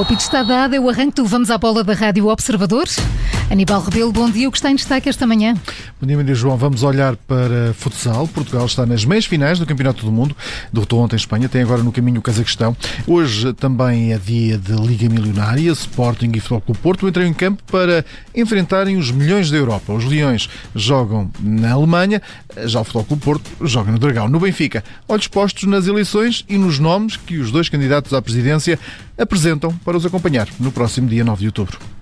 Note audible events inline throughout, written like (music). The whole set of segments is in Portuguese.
O apito está dado, o arranque do Vamos à Bola da Rádio Observadores. Aníbal Rebelo, bom dia. O que está em destaque esta manhã? Bom dia, Maria João. Vamos olhar para futsal. Portugal está nas meias finais do Campeonato do Mundo. Derrotou ontem a Espanha, tem agora no caminho o Cazaquistão. Hoje também é dia de Liga Milionária. Sporting e Futebol Clube Porto entram em campo para enfrentarem os milhões da Europa. Os Leões jogam na Alemanha, já o Futebol Clube Porto joga no Dragão. No Benfica, olhos postos nas eleições e nos nomes que os dois candidatos à presidência apresentam para os acompanhar no próximo dia 9 de outubro.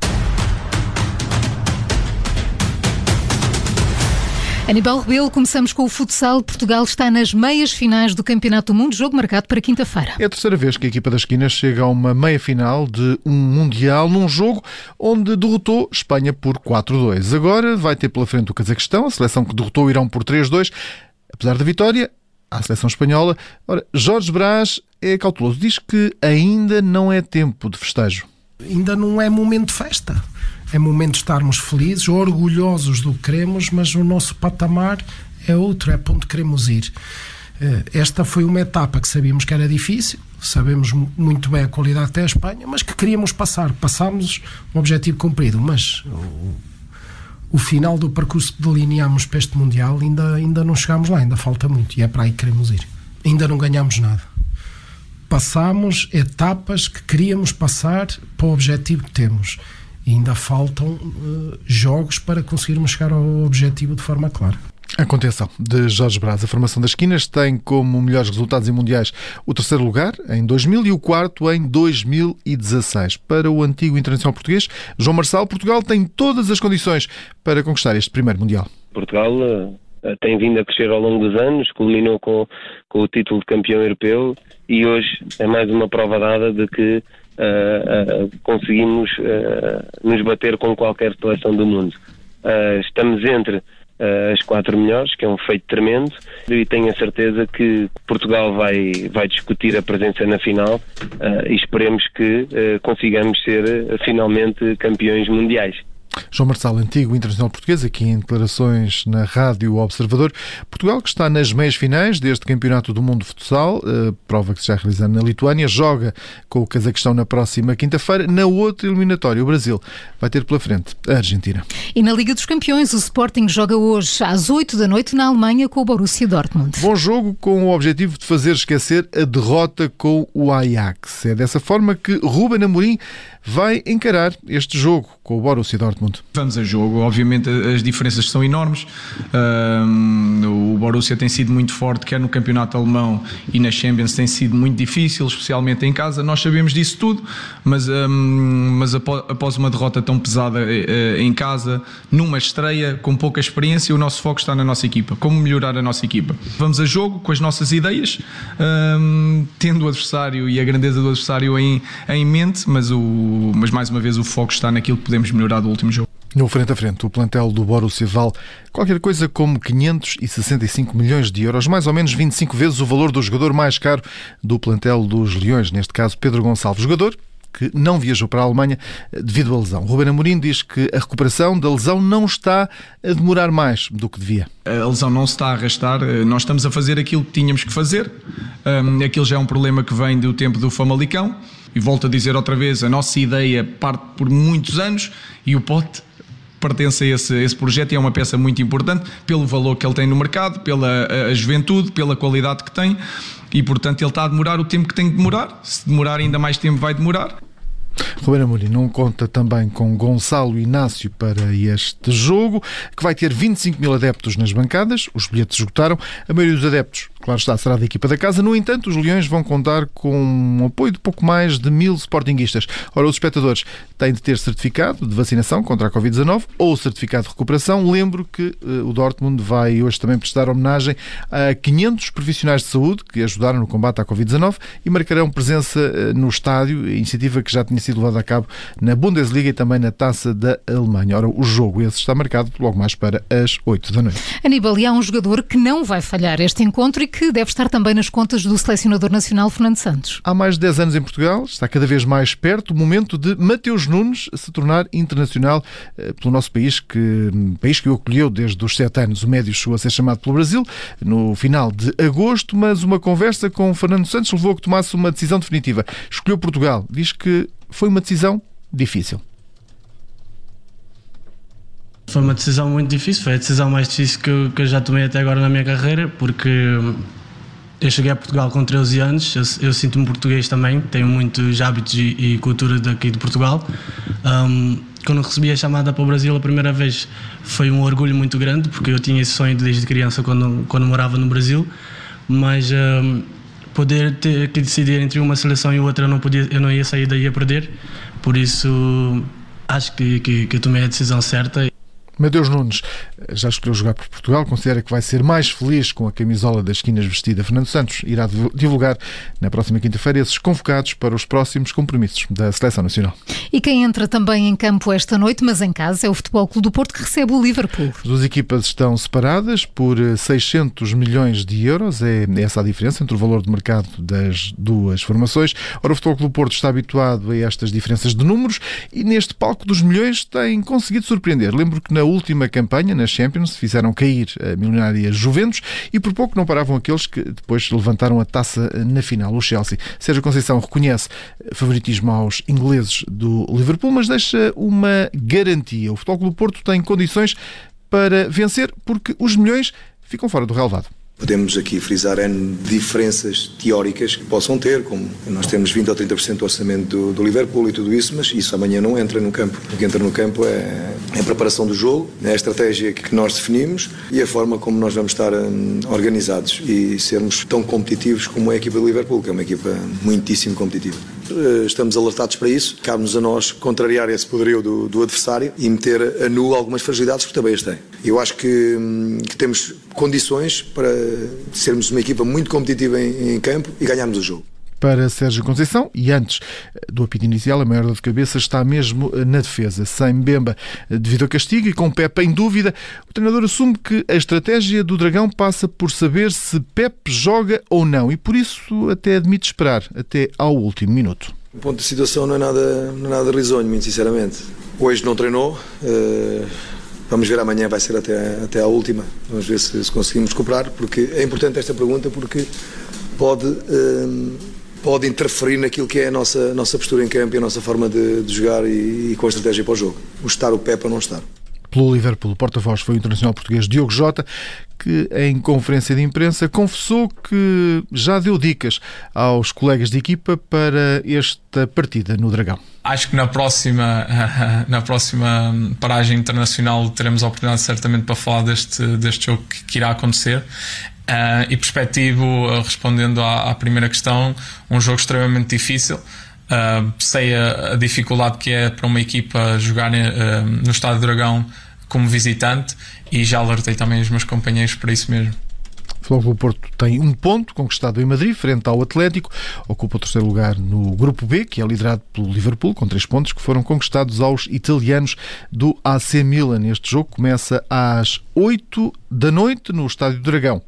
Aníbal Rebelo, começamos com o futsal. Portugal está nas meias finais do Campeonato do Mundo, jogo marcado para quinta-feira. É a terceira vez que a equipa das esquinas chega a uma meia final de um Mundial num jogo onde derrotou Espanha por 4-2. Agora vai ter pela frente o Cazaquistão, a seleção que derrotou o Irão por 3-2. Apesar da vitória, à seleção espanhola. Ora, Jorge Brás é cauteloso, diz que ainda não é tempo de festejo. Ainda não é momento de festa é momento de estarmos felizes, orgulhosos do que queremos, mas o nosso patamar é outro, é para onde queremos ir. Eh, esta foi uma etapa que sabíamos que era difícil, sabemos muito bem a qualidade até a Espanha, mas que queríamos passar. Passámos um objetivo cumprido, mas o, o final do percurso que delineámos para este Mundial ainda, ainda não chegámos lá, ainda falta muito e é para aí que queremos ir. Ainda não ganhamos nada. Passámos etapas que queríamos passar para o objetivo que temos e ainda faltam uh, jogos para conseguirmos chegar ao objetivo de forma clara. A contenção de Jorge Braz. A formação das esquinas tem como melhores resultados em mundiais o terceiro lugar em 2000 e o quarto em 2016. Para o antigo internacional português, João Marçal, Portugal tem todas as condições para conquistar este primeiro mundial. Portugal uh, tem vindo a crescer ao longo dos anos, culminou com, com o título de campeão europeu e hoje é mais uma prova dada de que conseguimos nos bater com qualquer seleção do mundo. estamos entre as quatro melhores, que é um feito tremendo, e tenho a certeza que Portugal vai, vai discutir a presença na final uh, e esperemos que uh, consigamos ser uh, finalmente campeões mundiais. João Marçal, antigo internacional português, aqui em declarações na Rádio Observador. Portugal, que está nas meias finais deste Campeonato do Mundo de Futsal, eh, prova que se já realizar na Lituânia, joga com o Cazaquistão na próxima quinta-feira. Na outra eliminatória, o Brasil vai ter pela frente a Argentina. E na Liga dos Campeões, o Sporting joga hoje às 8 da noite na Alemanha com o Borussia Dortmund. Bom jogo com o objetivo de fazer esquecer a derrota com o Ajax. É dessa forma que Ruben Amorim vai encarar este jogo com o Borussia Dortmund. Vamos a jogo, obviamente as diferenças são enormes. Um, o Borussia tem sido muito forte, quer no campeonato alemão e na Champions tem sido muito difícil, especialmente em casa. Nós sabemos disso tudo, mas, um, mas após uma derrota tão pesada uh, em casa, numa estreia com pouca experiência, o nosso foco está na nossa equipa. Como melhorar a nossa equipa? Vamos a jogo com as nossas ideias, um, tendo o adversário e a grandeza do adversário em, em mente, mas o mas mais uma vez o foco está naquilo que podemos melhorar do último jogo. No frente a frente, o plantel do Borussia vale qualquer coisa como 565 milhões de euros, mais ou menos 25 vezes o valor do jogador mais caro do plantel dos Leões, neste caso Pedro Gonçalves. Jogador que não viajou para a Alemanha devido à lesão. Ruben Amorim diz que a recuperação da lesão não está a demorar mais do que devia. A lesão não se está a arrastar, nós estamos a fazer aquilo que tínhamos que fazer. Aquilo já é um problema que vem do tempo do Famalicão e volto a dizer outra vez, a nossa ideia parte por muitos anos e o pote pertence a esse, esse projeto e é uma peça muito importante pelo valor que ele tem no mercado, pela a, a juventude, pela qualidade que tem e portanto ele está a demorar o tempo que tem que demorar. Se demorar ainda mais tempo vai demorar. Ruben Amorim não conta também com Gonçalo Inácio para este jogo, que vai ter 25 mil adeptos nas bancadas. Os bilhetes esgotaram. A maioria dos adeptos claro está, será da equipa da casa. No entanto, os Leões vão contar com um apoio de pouco mais de mil sportinguistas. Ora, os espectadores têm de ter certificado de vacinação contra a Covid-19 ou certificado de recuperação. Lembro que uh, o Dortmund vai hoje também prestar homenagem a 500 profissionais de saúde que ajudaram no combate à Covid-19 e marcarão presença uh, no estádio, iniciativa que já tinha sido levada a cabo na Bundesliga e também na Taça da Alemanha. Ora, o jogo esse está marcado logo mais para as 8 da noite. Aníbal, e há um jogador que não vai falhar este encontro e que que deve estar também nas contas do selecionador nacional Fernando Santos. Há mais de 10 anos em Portugal, está cada vez mais perto o momento de Mateus Nunes se tornar internacional eh, pelo nosso país, que país que o acolheu desde os 7 anos. O médio chegou a ser chamado pelo Brasil no final de agosto, mas uma conversa com Fernando Santos levou a que tomasse uma decisão definitiva. Escolheu Portugal. Diz que foi uma decisão difícil. Foi uma decisão muito difícil, foi a decisão mais difícil que eu, que eu já tomei até agora na minha carreira, porque eu cheguei a Portugal com 13 anos, eu, eu sinto-me português também, tenho muitos hábitos e, e cultura daqui de Portugal. Um, quando recebi a chamada para o Brasil a primeira vez foi um orgulho muito grande, porque eu tinha esse sonho desde criança quando, quando morava no Brasil, mas um, poder ter que decidir entre uma seleção e outra eu não, podia, eu não ia sair daí a perder, por isso acho que, que, que tomei a decisão certa. Mateus Nunes já escolheu jogar por Portugal, considera que vai ser mais feliz com a camisola das esquinas vestida. Fernando Santos irá divulgar na próxima quinta-feira esses convocados para os próximos compromissos da Seleção Nacional. E quem entra também em campo esta noite, mas em casa, é o Futebol Clube do Porto que recebe o Liverpool. As duas equipas estão separadas por 600 milhões de euros, é essa a diferença entre o valor de mercado das duas formações. Ora, o Futebol Clube do Porto está habituado a estas diferenças de números e neste palco dos milhões tem conseguido surpreender. Lembro que na última campanha, na Champions, fizeram cair a milionária Juventus e por pouco não paravam aqueles que depois levantaram a taça na final, o Chelsea. Sérgio Conceição reconhece favoritismo aos ingleses do Liverpool, mas deixa uma garantia. O Futebol Clube Porto tem condições para vencer porque os milhões ficam fora do relevado. Podemos aqui frisar N diferenças teóricas que possam ter, como nós temos 20 ou 30% do orçamento do, do, Liverpool e tudo isso, mas isso amanhã não entra no campo. O que entra no campo é, é a preparação do jogo, é a estratégia que nós definimos e a forma como nós vamos estar um, organizados e sermos tão competitivos como a equipa do Liverpool, que é uma equipa muitíssimo competitiva. Eh, estamos alertados para isso. Cabe-nos a nós contrariar esse poderio do, do, adversário e meter a nu algumas fragilidades que também as tem. Eu acho que, hum, que temos condições para sermos uma equipa muito competitiva em, em campo e ganharmos o jogo para Sérgio Conceição e antes do apito inicial, a maior dor de cabeça está mesmo na defesa. Sem Mbemba devido ao castigo e com Pepe em dúvida, o treinador assume que a estratégia do Dragão passa por saber se Pepe joga ou não e por isso até admite esperar até ao último minuto. O ponto de situação não é nada, não é nada risonho, muito sinceramente. Hoje não treinou. Vamos ver amanhã, vai ser até, até a última. Vamos ver se, se conseguimos recuperar, porque é importante esta pergunta, porque pode, pode interferir naquilo que é a nossa, nossa postura em campo e a nossa forma de, de jogar e, e, com a estratégia para o jogo. O estar o pé para não estar. Pelo Liverpool, o porta-voz foi o internacional português Diogo Jota, que em conferência de imprensa confessou que já deu dicas aos colegas de equipa para esta partida no Dragão. Acho que na próxima, (laughs) na próxima paragem internacional teremos a oportunidade certamente para falar deste, deste jogo que irá acontecer. Uh, e perspectivo, uh, respondendo à, à, primeira questão, um jogo extremamente difícil. Uh, sei a, a, dificuldade que é para uma equipa jogar no Estádio Dragão como visitante e já alertei também os meus companheiros para isso mesmo. Clube Porto tem um ponto conquistado em Madrid, frente ao Atlético. Ocupa o terceiro lugar no Grupo B, que é liderado pelo Liverpool, com três pontos que foram conquistados aos italianos do AC Milan. Este jogo começa às 8 da noite no Estádio Dragão.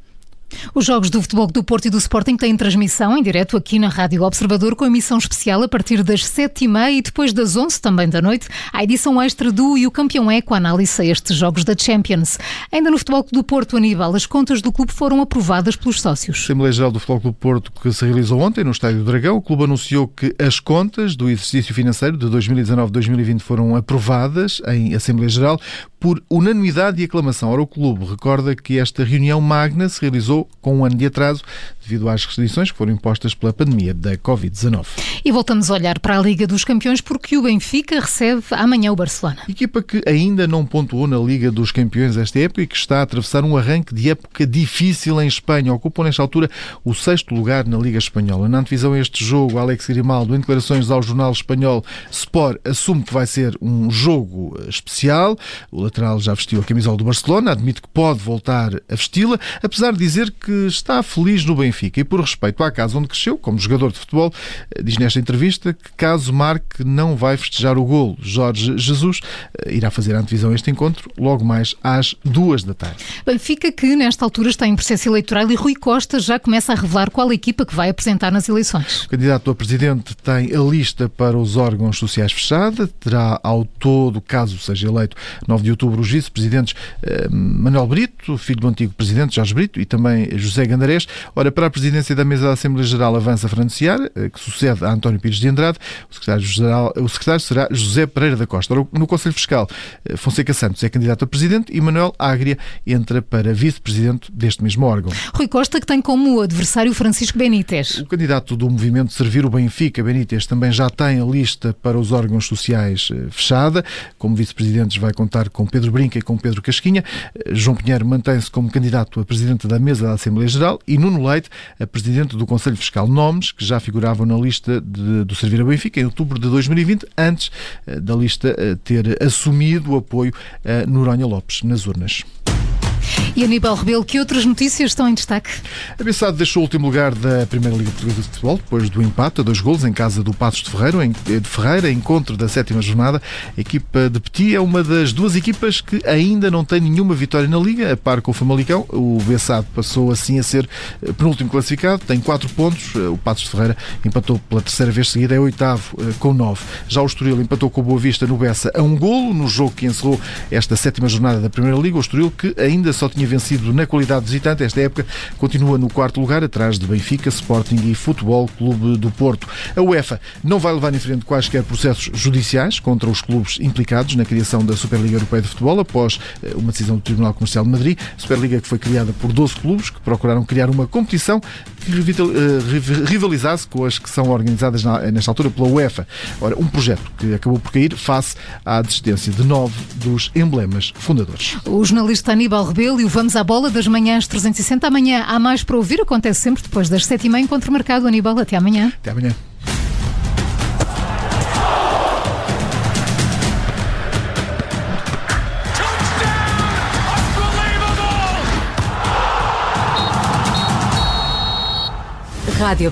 Os jogos do Futebol do Porto e do Sporting têm transmissão em direto aqui na Rádio Observador com emissão especial a partir das sete e meia e depois das onze também da noite a edição extra do E o Campeão é com análise a estes jogos da Champions. Ainda no Futebol do Porto, Aníbal, as contas do clube foram aprovadas pelos sócios. A Assembleia Geral do Futebol do Porto que se realizou ontem no Estádio do Dragão, o clube anunciou que as contas do exercício financeiro de 2019-2020 foram aprovadas em Assembleia Geral por unanimidade e aclamação. Ora, o clube recorda que esta reunião magna se realizou com um ano de atraso devido às restrições que foram impostas pela pandemia da Covid-19. E voltamos a olhar para a Liga dos Campeões porque o Benfica recebe amanhã o Barcelona. Equipa que ainda não pontuou na Liga dos Campeões esta época e que está a atravessar um arranque de época difícil em Espanha. Ocupam nesta altura o sexto lugar na Liga Espanhola. Na antevisão a este jogo, Alex Grimaldo, em declarações ao jornal espanhol Sport, assume que vai ser um jogo especial. O lateral já vestiu a camisola do Barcelona, admite que pode voltar a vesti-la, apesar de dizer que está feliz no Benfica Benfica. E por respeito à casa onde cresceu, como jogador de futebol, eh, diz nesta entrevista que caso marque não vai festejar o golo. Jorge Jesus eh, irá fazer a antevisão a este encontro logo mais às duas da tarde. Benfica que nesta altura está em processo eleitoral e Rui Costa já começa a revelar qual equipa que vai apresentar nas eleições. O candidato a presidente tem a lista para os órgãos sociais fechada, terá ao todo, caso seja eleito 9 de outubro, os vice-presidentes eh, Manuel Brito, filho do antigo presidente Jorge Brito e também José Gandarés. Ora, para a presidência da mesa da Assembleia Geral avança Franciar, que sucede a António Pires de Andrade. O secretário-geral, o secretário será José Pereira da Costa. No Conselho Fiscal, Fonseca Santos é candidato a presidente e Manuel Ágria entra para vice-presidente deste mesmo órgão. Rui Costa, que tem como adversário Francisco Benítez. O candidato do movimento Servir o Benfica, Benítez, também já tem a lista para os órgãos sociais fechada. Como vice-presidentes vai contar com Pedro Brinca e com Pedro Casquinha. João Pinheiro mantém-se como candidato a presidente da mesa da Assembleia Geral e Nuno Leite a presidente do Conselho Fiscal. Nomes que já figuravam na lista de, do Servir a Benfica em outubro de 2020, antes eh, da lista eh, ter assumido o apoio a Noronha Lopes nas urnas. E Aníbal Rebelo, que outras notícias estão em destaque? A Bessade deixou o último lugar da Primeira Liga Portuguesa de Futebol, depois do empate a dois golos em casa do Passos de Ferreira, em, de Ferreira, encontro da sétima jornada. A equipa de Petit é uma das duas equipas que ainda não tem nenhuma vitória na Liga, a par com o Famalicão. O Bessade passou assim a ser eh, penúltimo classificado, tem quatro pontos. Eh, o Passos de Ferreira empatou pela terceira vez seguida, é oitavo eh, com nove. Já o Estoril empatou com o Boa Vista no Bessa a um golo, no jogo que encerrou esta sétima jornada da Primeira Liga. O Estoril que ainda só tinha vencido na qualidade visitante. Esta época continua no quarto lugar, atrás de Benfica, Sporting e Futebol Clube do Porto. A UEFA não vai levar em frente quaisquer processos judiciais contra os clubes implicados na criação da Superliga Europeia de Futebol após eh, uma decisão do Tribunal Comercial de Madrid. Superliga que foi criada por 12 clubes que procuraram criar uma competição que eh, rivalizasse com as que são organizadas nesta altura pela UEFA. Ora, um projeto que acabou por cair face à desistência de nove dos emblemas fundadores. O jornalista Aníbal Rebelo e o Vamos à Bola das Manhãs 360. Amanhã há mais para ouvir, acontece sempre depois das sete e meia. Encontro marcado, Aníbal. Até amanhã. Até amanhã. Rádio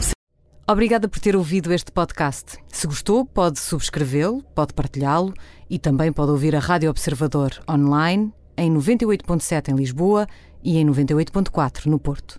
Obrigada por ter ouvido este podcast. Se gostou, pode subscrevê-lo, pode partilhá-lo e também pode ouvir a Rádio Observador online em 98.7 em Lisboa e em 98.4 no Porto.